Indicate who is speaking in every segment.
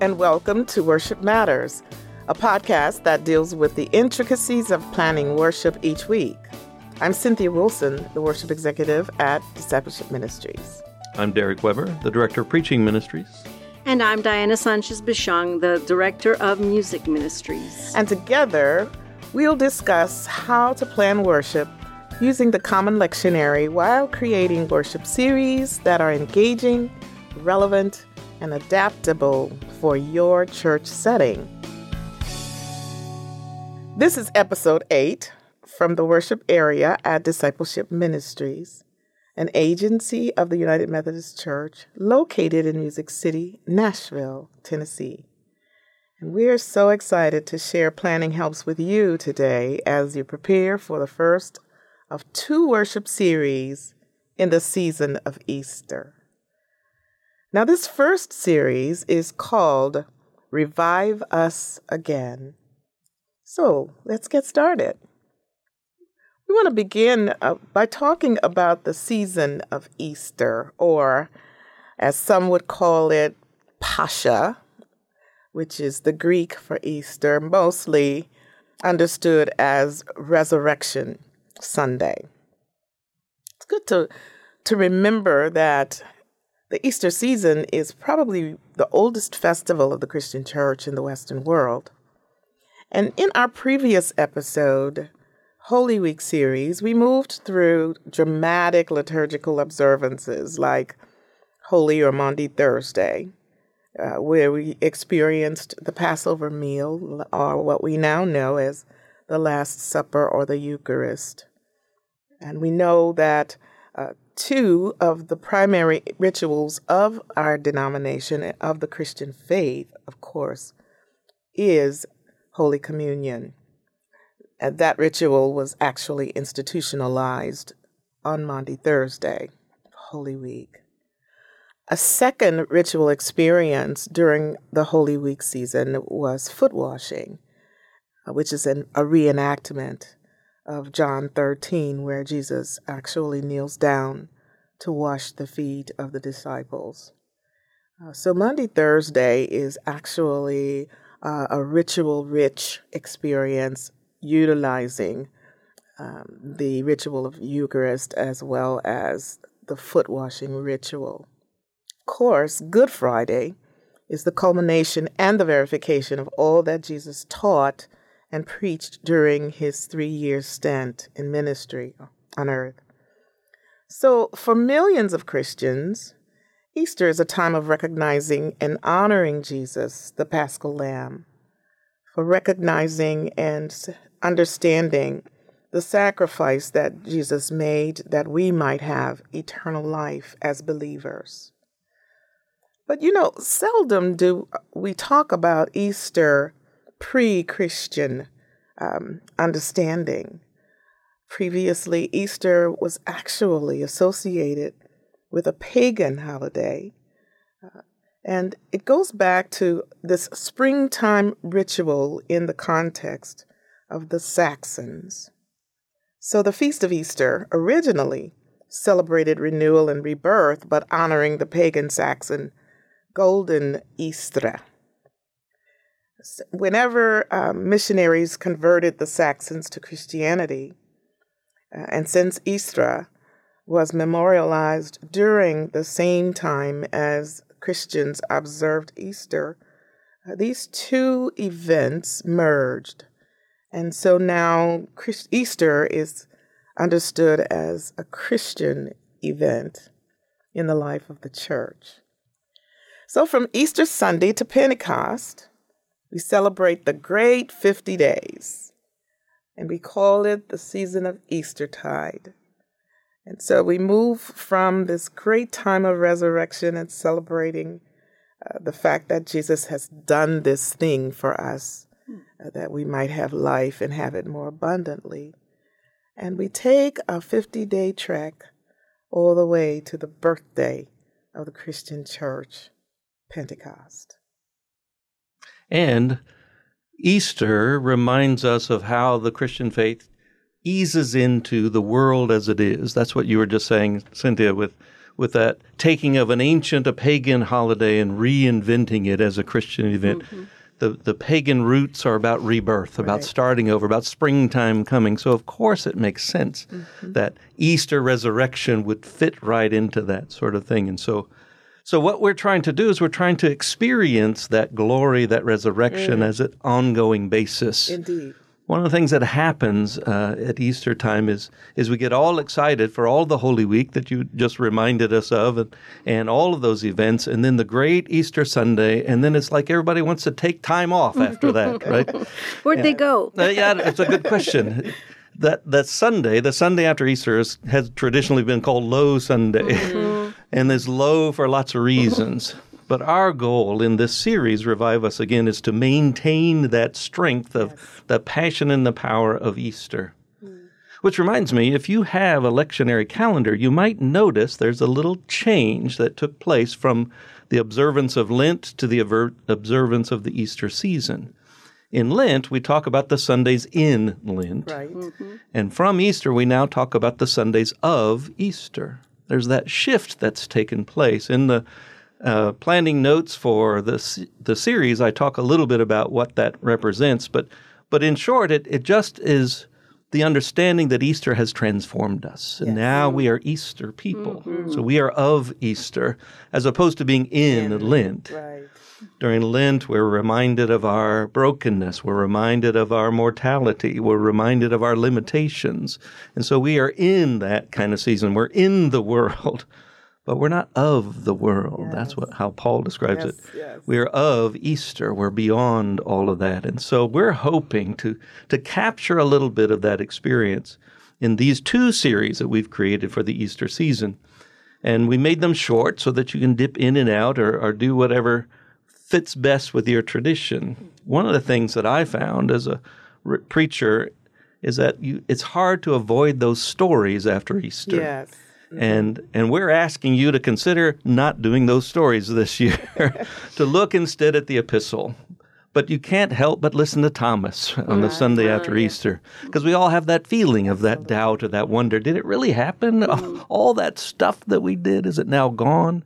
Speaker 1: and welcome to Worship Matters, a podcast that deals with the intricacies of planning worship each week. I'm Cynthia Wilson, the worship executive at Discipleship Ministries.
Speaker 2: I'm Derek Weber, the director of preaching ministries.
Speaker 3: And I'm Diana Sanchez Bushong, the director of music ministries.
Speaker 1: And together, we'll discuss how to plan worship using the Common Lectionary while creating worship series that are engaging, relevant, and adaptable for your church setting. This is episode 8 from the worship area at Discipleship Ministries, an agency of the United Methodist Church located in Music City, Nashville, Tennessee. And we are so excited to share planning helps with you today as you prepare for the first of two worship series in the season of Easter. Now, this first series is called Revive Us Again. So let's get started. We want to begin uh, by talking about the season of Easter, or as some would call it, Pascha, which is the Greek for Easter, mostly understood as Resurrection Sunday. It's good to, to remember that the Easter season is probably the oldest festival of the Christian church in the Western world. And in our previous episode, Holy Week series, we moved through dramatic liturgical observances like Holy or Maundy Thursday, uh, where we experienced the Passover meal, or what we now know as the Last Supper or the Eucharist. And we know that uh, two of the primary rituals of our denomination, of the Christian faith, of course, is Holy Communion. And that ritual was actually institutionalized on Maundy Thursday, Holy Week. A second ritual experience during the Holy Week season was foot washing, uh, which is an, a reenactment of John 13, where Jesus actually kneels down to wash the feet of the disciples. Uh, so, Maundy, Thursday is actually uh, a ritual rich experience utilizing um, the ritual of Eucharist as well as the foot washing ritual. Of course, Good Friday is the culmination and the verification of all that Jesus taught and preached during his three year stint in ministry on earth. So, for millions of Christians, Easter is a time of recognizing and honoring Jesus, the Paschal Lamb, for recognizing and understanding the sacrifice that Jesus made that we might have eternal life as believers. But you know, seldom do we talk about Easter pre Christian um, understanding. Previously, Easter was actually associated with a pagan holiday. Uh, and it goes back to this springtime ritual in the context of the Saxons. So, the Feast of Easter originally celebrated renewal and rebirth, but honoring the pagan Saxon Golden Easter whenever um, missionaries converted the Saxons to Christianity, uh, and since Easter was memorialized during the same time as Christians observed Easter, uh, these two events merged. And so now Christ- Easter is understood as a Christian event in the life of the church. So from Easter Sunday to Pentecost, we celebrate the great 50 days, and we call it the season of Eastertide. And so we move from this great time of resurrection and celebrating uh, the fact that Jesus has done this thing for us, uh, that we might have life and have it more abundantly. And we take a 50 day trek all the way to the birthday of the Christian church, Pentecost.
Speaker 2: And Easter reminds us of how the Christian faith eases into the world as it is. That's what you were just saying, Cynthia, with with that taking of an ancient, a pagan holiday and reinventing it as a Christian event. Mm-hmm. The, the pagan roots are about rebirth, about right. starting over, about springtime coming. So, of course, it makes sense mm-hmm. that Easter resurrection would fit right into that sort of thing. And so, so what we're trying to do is we're trying to experience that glory, that resurrection mm. as an ongoing basis.
Speaker 1: Indeed
Speaker 2: one of the things that happens uh, at Easter time is is we get all excited for all the Holy Week that you just reminded us of, and, and all of those events, and then the great Easter Sunday, and then it's like everybody wants to take time off after that, right?
Speaker 3: Where'd yeah. they go?
Speaker 2: uh, yeah, it's a good question. That that Sunday, the Sunday after Easter, is, has traditionally been called Low Sunday, mm-hmm. And is low for lots of reasons. But our goal in this series, Revive Us Again, is to maintain that strength of yes. the passion and the power of Easter. Mm. Which reminds me, if you have a lectionary calendar, you might notice there's a little change that took place from the observance of Lent to the observance of the Easter season. In Lent, we talk about the Sundays in Lent.
Speaker 1: Right. Mm-hmm.
Speaker 2: And from Easter, we now talk about the Sundays of Easter. There's that shift that's taken place. In the uh, planning notes for the the series, I talk a little bit about what that represents, but but in short, it it just is the understanding that Easter has transformed us, and yes. now we are Easter people. Mm-hmm. So we are of Easter, as opposed to being in yeah. Lent.
Speaker 1: Right.
Speaker 2: During Lent, we're reminded of our brokenness. We're reminded of our mortality. We're reminded of our limitations. And so we are in that kind of season. We're in the world but we're not of the world. Yes. That's what how Paul describes yes, it. Yes. We're of Easter. We're beyond all of that. And so we're hoping to to capture a little bit of that experience in these two series that we've created for the Easter season. And we made them short so that you can dip in and out or, or do whatever fits best with your tradition. One of the things that I found as a re- preacher is that you, it's hard to avoid those stories after Easter.
Speaker 1: Yes.
Speaker 2: Mm-hmm. And and we're asking you to consider not doing those stories this year, to look instead at the epistle. But you can't help but listen to Thomas on the Sunday after Easter, because we all have that feeling of that doubt or that wonder. Did it really happen? Mm-hmm. All that stuff that we did, is it now gone?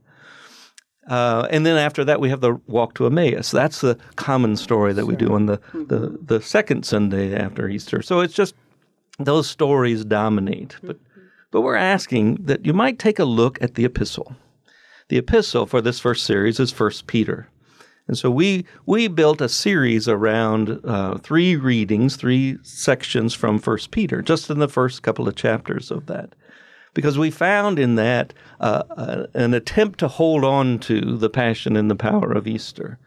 Speaker 2: Uh, and then after that, we have the walk to Emmaus. That's the common story that we do on the, the, mm-hmm. the second Sunday after Easter. So it's just those stories dominate. But but we're asking that you might take a look at the epistle. The epistle for this first series is First Peter. And so we we built a series around uh, three readings, three sections from First Peter, just in the first couple of chapters of that, because we found in that uh, uh, an attempt to hold on to the passion and the power of Easter,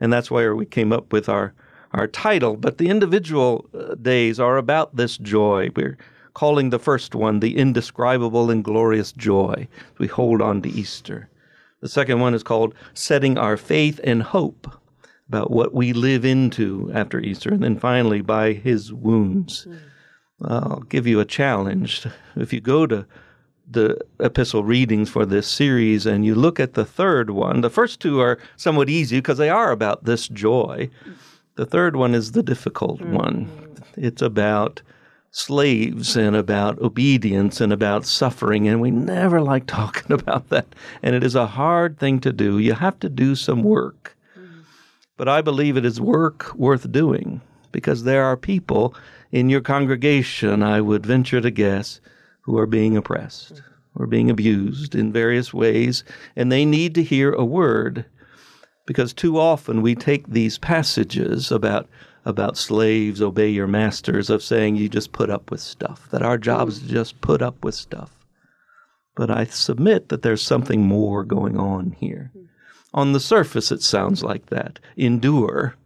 Speaker 2: and that's where we came up with our our title. But the individual uh, days are about this joy. We're calling the first one the indescribable and glorious joy. We hold on to Easter. The second one is called setting our faith and hope about what we live into after Easter. And then finally, by his wounds. Mm. I'll give you a challenge. If you go to the epistle readings for this series and you look at the third one, the first two are somewhat easy because they are about this joy. The third one is the difficult mm. one. It's about slaves and about obedience and about suffering, and we never like talking about that. And it is a hard thing to do. You have to do some work. But I believe it is work worth doing because there are people in your congregation, I would venture to guess, who are being oppressed or being abused in various ways, and they need to hear a word because too often we take these passages about about slaves obey your masters of saying you just put up with stuff, that our job is to just put up with stuff. But I submit that there's something more going on here. On the surface, it sounds like that endure.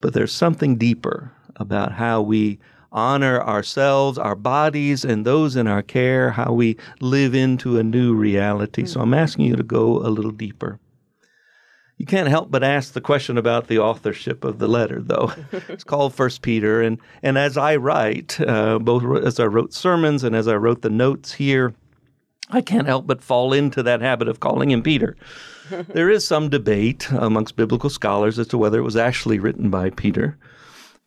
Speaker 2: But there's something deeper about how we honor ourselves, our bodies, and those in our care, how we live into a new reality. So I'm asking you to go a little deeper. You can't help but ask the question about the authorship of the letter, though. it's called First Peter, and and as I write, uh, both as I wrote sermons and as I wrote the notes here, I can't help but fall into that habit of calling him Peter. there is some debate amongst biblical scholars as to whether it was actually written by Peter.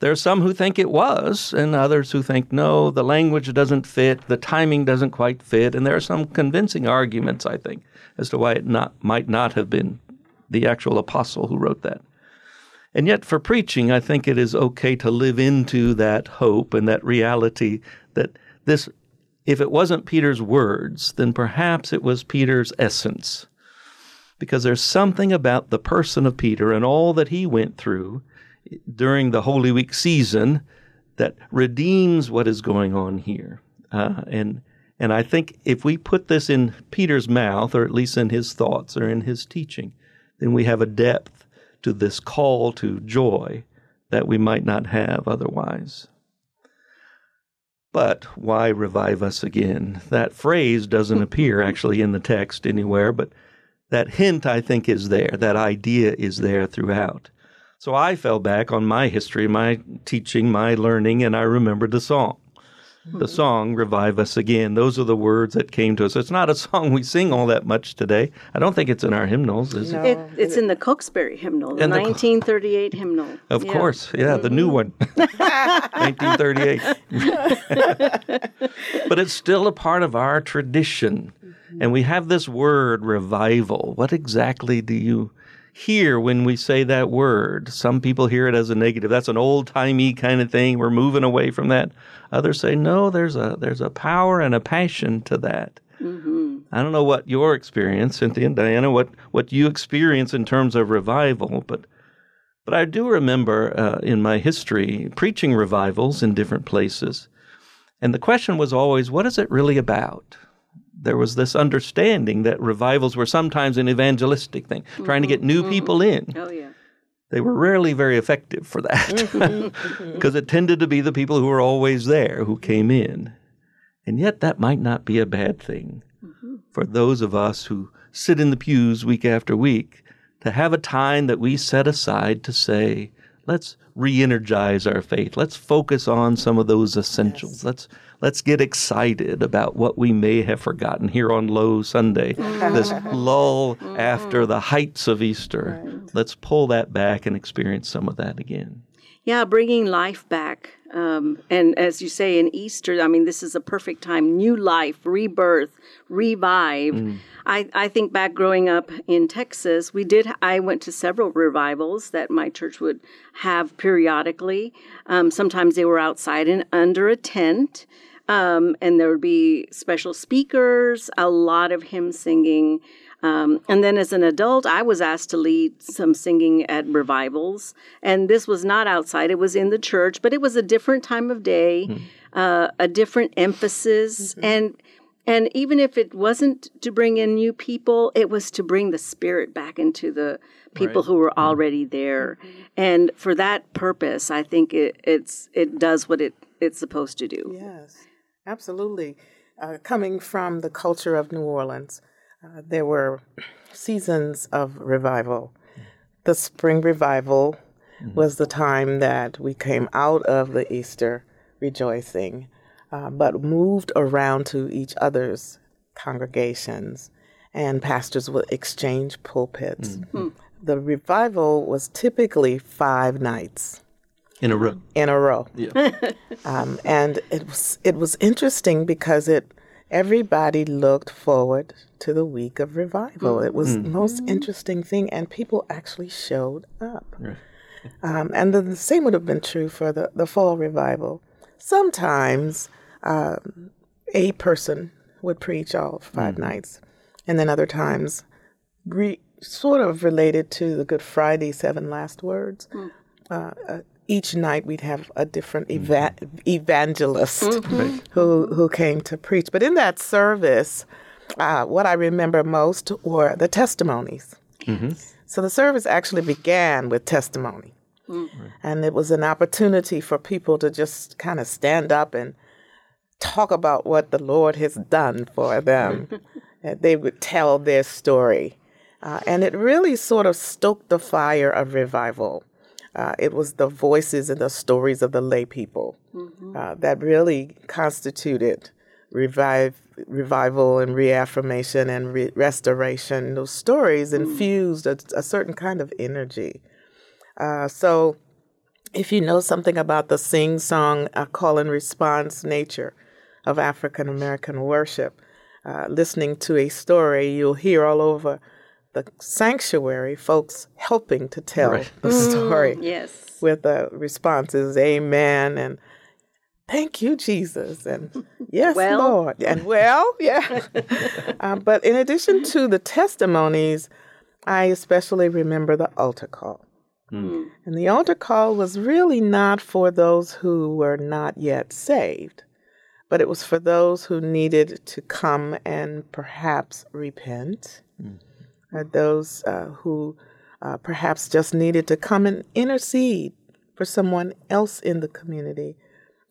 Speaker 2: There are some who think it was, and others who think no, the language doesn't fit, the timing doesn't quite fit, and there are some convincing arguments, I think, as to why it not, might not have been the actual apostle who wrote that. And yet, for preaching, I think it is okay to live into that hope and that reality that this, if it wasn't Peter's words, then perhaps it was Peter's essence. Because there's something about the person of Peter and all that he went through during the Holy Week season that redeems what is going on here. Uh, and and I think if we put this in Peter's mouth, or at least in his thoughts or in his teaching, then we have a depth to this call to joy that we might not have otherwise. But why revive us again? That phrase doesn't appear actually in the text anywhere, but that hint, I think, is there. That idea is there throughout. So I fell back on my history, my teaching, my learning, and I remembered the song. The hmm. song, Revive Us Again. Those are the words that came to us. It's not a song we sing all that much today. I don't think it's in our hymnals, is no.
Speaker 3: it? it? It's in the Cokesbury hymnal, the 1938 the, hymnal.
Speaker 2: Of yeah. course, yeah, the new one. 1938. but it's still a part of our tradition. Mm-hmm. And we have this word, revival. What exactly do you hear when we say that word. Some people hear it as a negative. That's an old timey kind of thing. We're moving away from that. Others say, no, there's a there's a power and a passion to that. Mm-hmm. I don't know what your experience, Cynthia and Diana, what what you experience in terms of revival, but but I do remember uh, in my history preaching revivals in different places, and the question was always, what is it really about? There was this understanding that revivals were sometimes an evangelistic thing, mm-hmm. trying to get new mm-hmm. people in.
Speaker 3: Oh, yeah.
Speaker 2: They were rarely very effective for that because mm-hmm. it tended to be the people who were always there who came in. And yet, that might not be a bad thing mm-hmm. for those of us who sit in the pews week after week to have a time that we set aside to say, let's re energize our faith. Let's focus on some of those essentials. Yes. Let's let's get excited about what we may have forgotten here on Low Sunday, this lull after the heights of Easter. Right. Let's pull that back and experience some of that again.
Speaker 3: Yeah, bringing life back. Um, and as you say in Easter, I mean, this is a perfect time new life, rebirth, revive. Mm. I, I think back growing up in Texas, we did, I went to several revivals that my church would have periodically. Um, sometimes they were outside and under a tent. Um, and there would be special speakers, a lot of hymn singing. Um, and then as an adult, I was asked to lead some singing at revivals. And this was not outside, it was in the church, but it was a different time of day, mm-hmm. uh, a different emphasis. Mm-hmm. And and even if it wasn't to bring in new people, it was to bring the spirit back into the people right. who were mm-hmm. already there. Mm-hmm. And for that purpose, I think it, it's it does what it, it's supposed to do.
Speaker 1: Yes. Absolutely. Uh, coming from the culture of New Orleans, uh, there were seasons of revival. The spring revival mm-hmm. was the time that we came out of the Easter rejoicing, uh, but moved around to each other's congregations, and pastors would exchange pulpits. Mm-hmm. The revival was typically five nights
Speaker 2: in a row.
Speaker 1: In a row.
Speaker 2: Yeah.
Speaker 1: um, and it was it was interesting because it everybody looked forward to the week of revival. It was mm. the most interesting thing, and people actually showed up. Right. Um, and the, the, same would have been true for the, the fall revival. Sometimes um, a person would preach all five mm. nights, and then other times, re, sort of related to the Good Friday seven last words. Mm. Uh, uh, each night we'd have a different mm-hmm. eva- evangelist mm-hmm. who who came to preach. But in that service, uh, what I remember most were the testimonies. Mm-hmm. So the service actually began with testimony, mm-hmm. and it was an opportunity for people to just kind of stand up and talk about what the Lord has done for them. they would tell their story, uh, and it really sort of stoked the fire of revival. Uh, it was the voices and the stories of the lay people mm-hmm. uh, that really constituted revive, revival and reaffirmation and re- restoration. Those stories mm. infused a, a, certain kind of energy. Uh, so if you know something about the sing song uh, call and response nature of African American worship, uh, listening to a story, you'll hear all over the sanctuary folks helping to tell
Speaker 2: Right.
Speaker 1: the mm. story mm,
Speaker 3: Yes.
Speaker 1: with the responses, Amen, and Thank you, Jesus, and yes,
Speaker 3: Well?
Speaker 1: Lord, and well, yeah. um, but in addition to the testimonies, I especially remember the altar call. Hmm. Hmm. And the altar call was really not for those who were not yet saved, but it was for those who needed to come and perhaps repent, hmm. Or those uh, who uh, perhaps just needed to come and intercede for someone else in the community.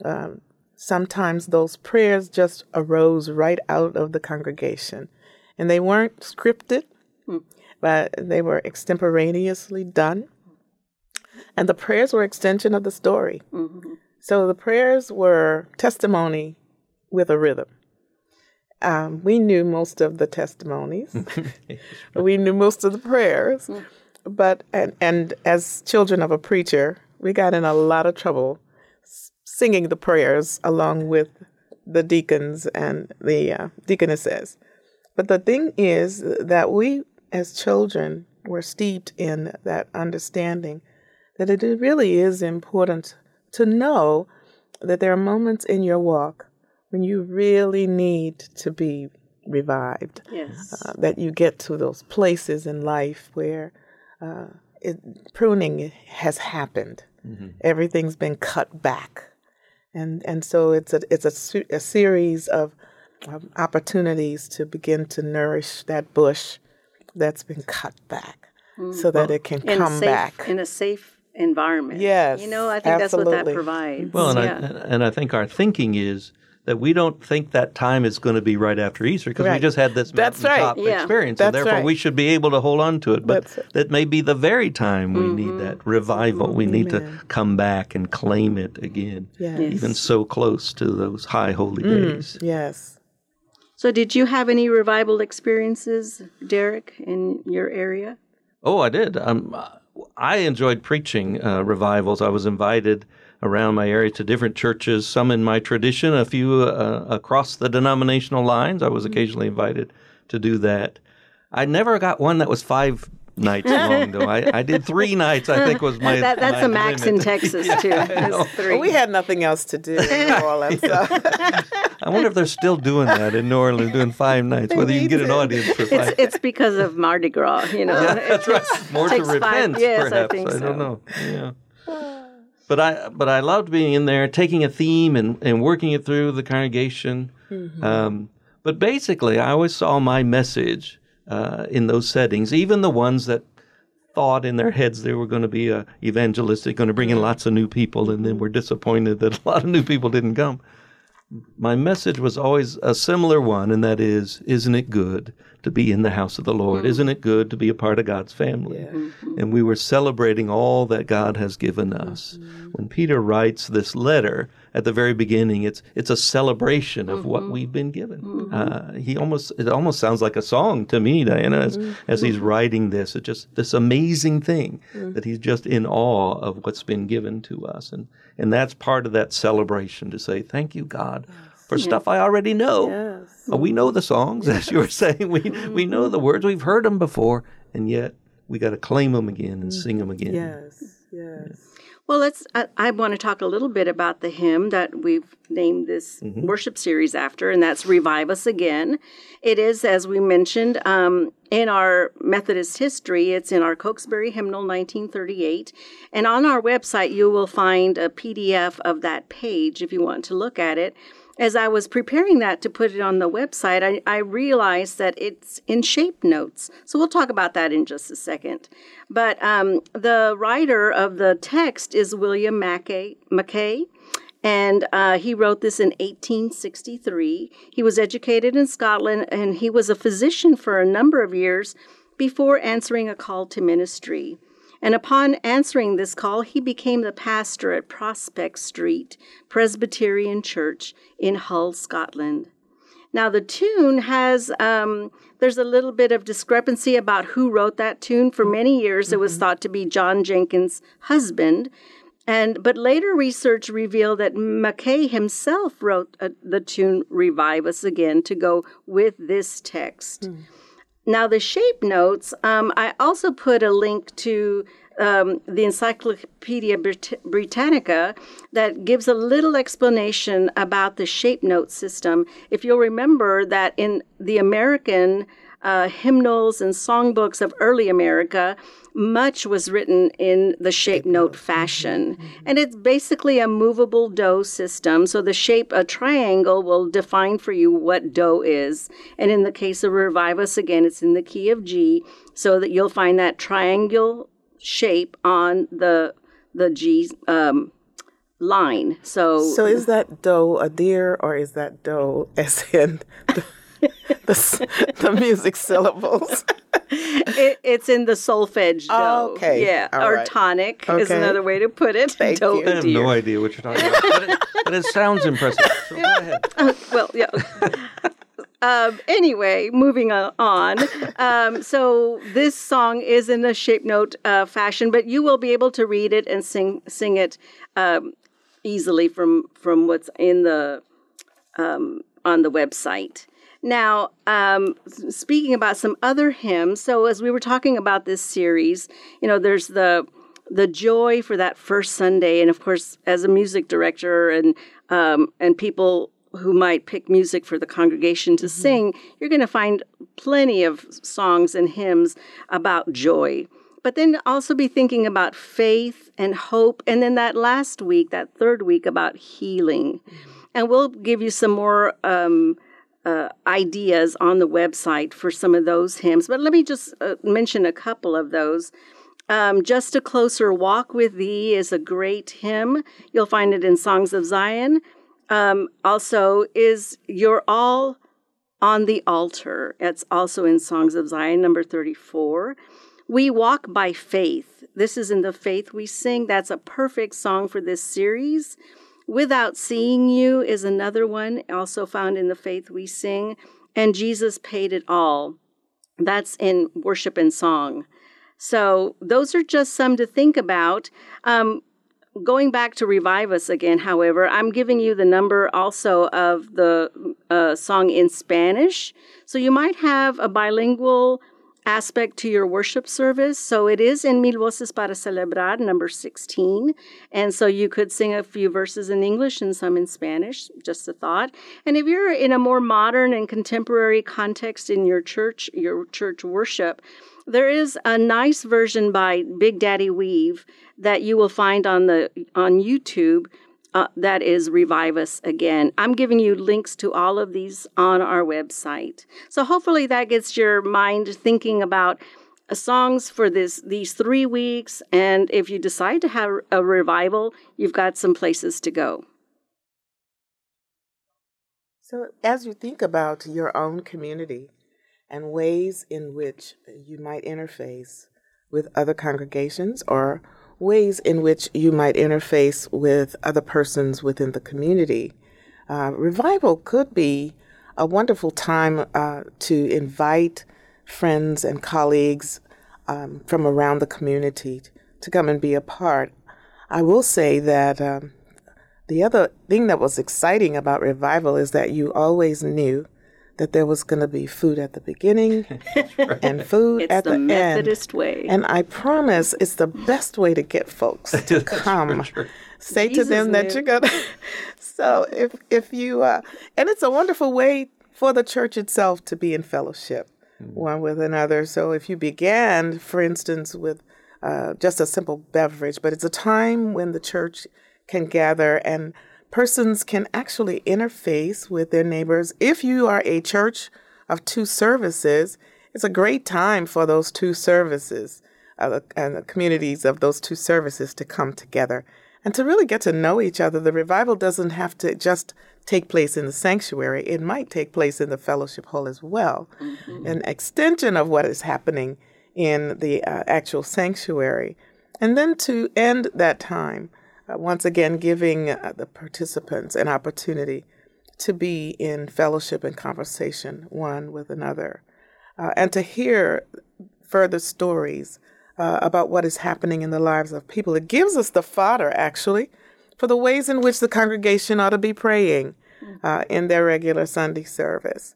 Speaker 1: Um, sometimes those prayers just arose right out of the congregation, and they weren't scripted, but they were extemporaneously done. And the prayers were extension of the story. So the prayers were testimony with a rhythm. Um, we knew most of the testimonies. we knew most of the prayers. But and and as children of a preacher, we got in a lot of trouble singing the prayers along with the deacons and the uh, deaconesses. But the thing is that we, as children, were steeped in that understanding that it really is important to know that there are moments in your walk when you really need to be revived.
Speaker 3: Yes.
Speaker 1: Uh, that you get to those places in life where uh, it, pruning has happened. Everything's been cut back, and and so it's a it's a, se- a series of um, opportunities to begin to nourish that bush that's been cut back, so that it can
Speaker 3: in
Speaker 1: come
Speaker 3: safe,
Speaker 1: back.
Speaker 3: in a safe environment.
Speaker 1: Yes,
Speaker 3: You know, I think that's what that provides.
Speaker 2: Well, and,
Speaker 3: yeah.
Speaker 2: I, and I think our thinking is that we don't think that time is going to be right after Easter because we just had this
Speaker 1: That's right.
Speaker 2: mountaintop
Speaker 3: Yeah.
Speaker 2: experience,
Speaker 1: That's
Speaker 2: and therefore
Speaker 1: right.
Speaker 2: we should be able to hold on to it. But
Speaker 1: That's it.
Speaker 2: that may be the very time we need that revival. We need to come back and claim it again,
Speaker 1: Yes.
Speaker 3: Yes.
Speaker 2: even so close to those high holy days.
Speaker 1: Yes.
Speaker 3: so, did you have any revival experiences, Derek, in your area?
Speaker 2: Oh, I did. Um, I enjoyed preaching uh, revivals. I was invited around my area to different churches, some in my tradition, a few uh, across the denominational lines. I was occasionally invited to do that. I never got one that was five nights long, though. I, I did three nights, I think was my.
Speaker 3: That, that's
Speaker 2: my
Speaker 3: a max in. Texas, too. It's three.
Speaker 1: Well, we had nothing else to do in New Orleans. So.
Speaker 2: I wonder if they're still doing that in New Orleans, doing five nights, whether you can get an audience for five.
Speaker 3: it's, it's because of Mardi Gras, you know.
Speaker 2: Yeah, That's right. More to
Speaker 3: takes five-
Speaker 2: repent,
Speaker 3: yes, I
Speaker 2: perhaps.
Speaker 3: think so.
Speaker 2: don't know. Yeah. But I but I loved being in there, taking a theme and, and working it through the congregation.
Speaker 3: Mm-hmm.
Speaker 2: Um, but basically, I always saw my message uh, in those settings, even the ones that thought in their heads they were going to be uh, evangelistic, going to bring in lots of new people, and then were disappointed that a lot of new people didn't come. My message was always a similar one, and that is, isn't it good to be in the house of the Lord? Mm-hmm. Isn't it good to be a part of God's family? Mm-hmm. And we were celebrating all that God has given us. Mm-hmm. When Peter writes this letter at the very beginning, it's it's a celebration of what we've been given. Uh, he almost it almost sounds like a song to me, Diana, as, as he's writing this. It's just this amazing thing mm. that he's just in awe of what's been given to us, and and that's part of that celebration to say thank you, God. For stuff I already know,
Speaker 1: Yes.
Speaker 2: Uh, we know the songs, as you were saying. We we know the words. We've heard them before, and yet we got to claim them again and sing them again.
Speaker 1: Yes. Yes.
Speaker 3: Well, let's. I, I want to talk a little bit about the hymn that we've named this worship series after, and that's "Revive Us Again." It is, as we mentioned, um, in our Methodist history. It's in our Cokesbury Hymnal, 1938, and on our website you will find a PDF of that page if you want to look at it. As I was preparing that to put it on the website, I, I realized that it's in shape notes. So we'll talk about that in just a second. But um, the writer of the text is William Mackay, Mackay and uh, he wrote this in 1863. He was educated in Scotland and he was a physician for a number of years before answering a call to ministry. And upon answering this call, he became the pastor at Prospect Street Presbyterian Church in Hull, Scotland. Now, the tune has, um, there's a little bit of discrepancy about who wrote that tune. For many years, it was thought to be John Jenkins' Husband. And but later research revealed that Mackay himself wrote uh, the tune "Revive Us Again" to go with this text. Mm. Now the shape notes. Um, I also put a link to um, the Encyclopedia Brit- Britannica that gives a little explanation about the shape note system. If you'll remember that in the American uh, hymnals and songbooks of early America, much was written in the shape note fashion. And it's basically a movable do system. So the shape, a triangle, will define for you what do is. And in the case of Revive Us Again, it's in the key of G, so that you'll find that triangle shape on the the G um, line. So,
Speaker 1: so is that do a deer or is that do as in? The- the, the music syllables.
Speaker 3: It, it's in the solfege.
Speaker 1: Oh, okay.
Speaker 3: Yeah.
Speaker 1: All
Speaker 3: or
Speaker 1: right.
Speaker 3: tonic
Speaker 1: okay.
Speaker 3: is another way to put it.
Speaker 1: Thank
Speaker 3: Do
Speaker 1: you.
Speaker 2: I have no idea what you're talking about, but it, but it sounds impressive. So go ahead.
Speaker 3: well, yeah. Um, anyway, moving on. Um, so this song is in a shape note uh, fashion, but you will be able to read it and sing sing it um, easily from from what's in the um, on the website. Now, um, speaking about some other hymns, so as we were talking about this series, you know, there's the the joy for that first Sunday, and of course, as a music director and um, and people who might pick music for the congregation to mm-hmm. sing, you're going to find plenty of songs and hymns about joy. But then also be thinking about faith and hope, and then that last week, that third week, about healing. Mm-hmm. And we'll give you some more. Um, uh, ideas on the website for some of those hymns, but let me just uh, mention a couple of those. Um, just a Closer Walk with Thee is a great hymn. You'll find it in Songs of Zion. Um, also, is You're All on the Altar. It's also in Songs of Zion, number 34. We Walk by Faith. This is in the Faith We Sing. That's a perfect song for this series. Without Seeing You is another one, also found in the Faith We Sing. And Jesus Paid It All. That's in Worship and Song. So those are just some to think about. Um, going back to Revive Us again, however, I'm giving you the number also of the uh, song in Spanish. So you might have a bilingual aspect to your worship service. So it is in Mil Voces para Celebrar, number 16. And so you could sing a few verses in English and some in Spanish, just a thought. And if you're in a more modern and contemporary context in your church, your church worship, there is a nice version by Big Daddy Weave that you will find on the on YouTube uh, that is Revive Us Again. I'm giving you links to all of these on our website. So hopefully that gets your mind thinking about uh, songs for this these three weeks. And if you decide to have a revival, you've got some places to go.
Speaker 1: So as you think about your own community and ways in which you might interface with other congregations or ways in which you might interface with other persons within the community. Uh, revival could be a wonderful time uh, to invite friends and colleagues um, from around the community to come and be a part. I will say that um, the other thing that was exciting about revival is that you always knew that there was going to be food at the beginning right. and food
Speaker 3: it's
Speaker 1: at the,
Speaker 3: the Methodist
Speaker 1: end.
Speaker 3: way.
Speaker 1: And I promise it's the best way to get folks to come. Say
Speaker 3: Jesus
Speaker 1: to them
Speaker 3: knew.
Speaker 1: that you're going to. So if if you uh, and it's a wonderful way for the church itself to be in fellowship mm-hmm. one with another. So if you began, for instance, with uh, just a simple beverage, but it's a time when the church can gather and persons can actually interface with their neighbors. If you are a church of two services, it's a great time for those two services uh, and the communities of those two services to come together and to really get to know each other. The revival doesn't have to just take place in the sanctuary, it might take place in the fellowship hall as well. Mm-hmm. An extension of what is happening in the uh, actual sanctuary. And then to end that time, uh, once again giving uh, the participants an opportunity to be in fellowship and conversation one with another, uh, and to hear further stories uh, about what is happening in the lives of people. It gives us the fodder, actually, for the ways in which the congregation ought to be praying uh, in their regular Sunday service.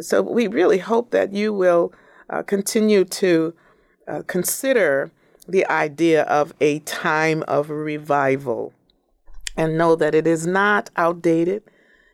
Speaker 1: So we really hope that you will uh, continue to uh, consider the idea of a time of revival and know that it is not outdated.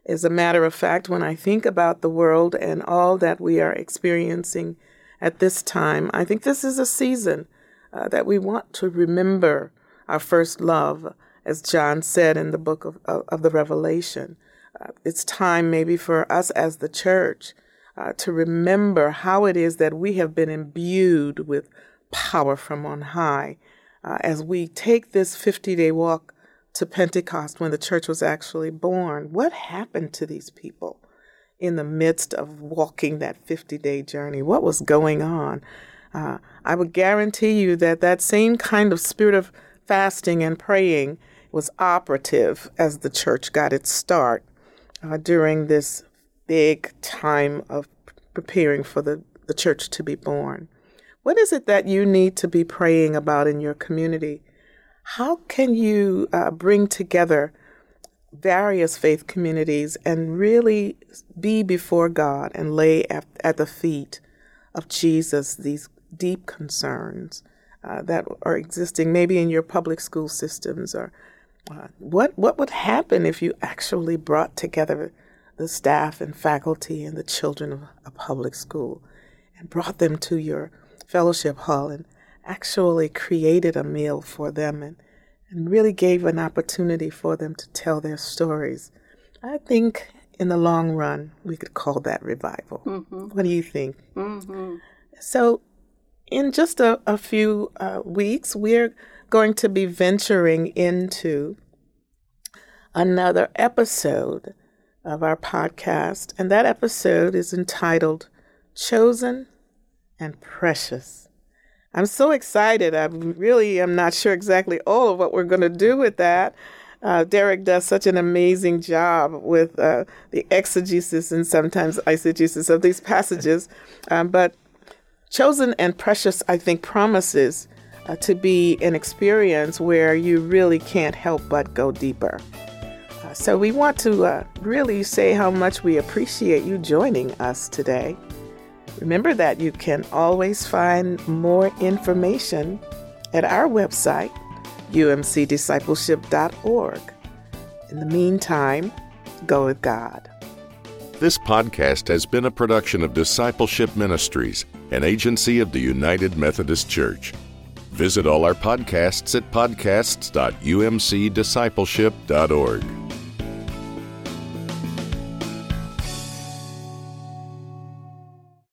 Speaker 1: As a matter of fact, when I think about the world and all that we are experiencing at this time, I think this is a season uh, that we want to remember our first love, as John said in the book of, of, of the Revelation. Uh, it's time maybe for us as the church uh, to remember how it is that we have been imbued with power from on high uh, as we take this 50 day walk to Pentecost when the church was actually born. What happened to these people in the midst of walking that 50 day journey? What was going on? Uh, I would guarantee you that that same kind of spirit of fasting and praying was operative as the church got its start uh, during this big time of preparing for the, the church to be born. What is it that you need to be praying about in your community? How can you uh, bring together various faith communities and really be before God and lay at, at the feet of Jesus these deep concerns uh, that are existing maybe in your public school systems or uh, what what would happen if you actually brought together the staff and faculty and the children of a public school and brought them to your fellowship hall and actually created a meal for them and, and really gave an opportunity for them to tell their stories. I think in the long run, we could call that revival. Mm-hmm. What do you think? Mm-hmm. So, in just a, a few uh, weeks, we're going to be venturing into another episode of our podcast, and that episode is entitled Chosen and Precious. I'm so excited. I really am not sure exactly all of what we're going to do with that. Uh, Derek does such an amazing job with uh, the exegesis and sometimes eisegesis of these passages. Um, but chosen and precious, I think, promises uh, to be an experience where you really can't help but go deeper. Uh, so we want to uh, really say how much we appreciate you joining us today. Remember that you can always find more information at our website, umcdiscipleship.org. In the meantime, go with God.
Speaker 4: This podcast has been a production of Discipleship Ministries, an agency of the United Methodist Church. Visit all our podcasts at podcasts.umcdiscipleship.org.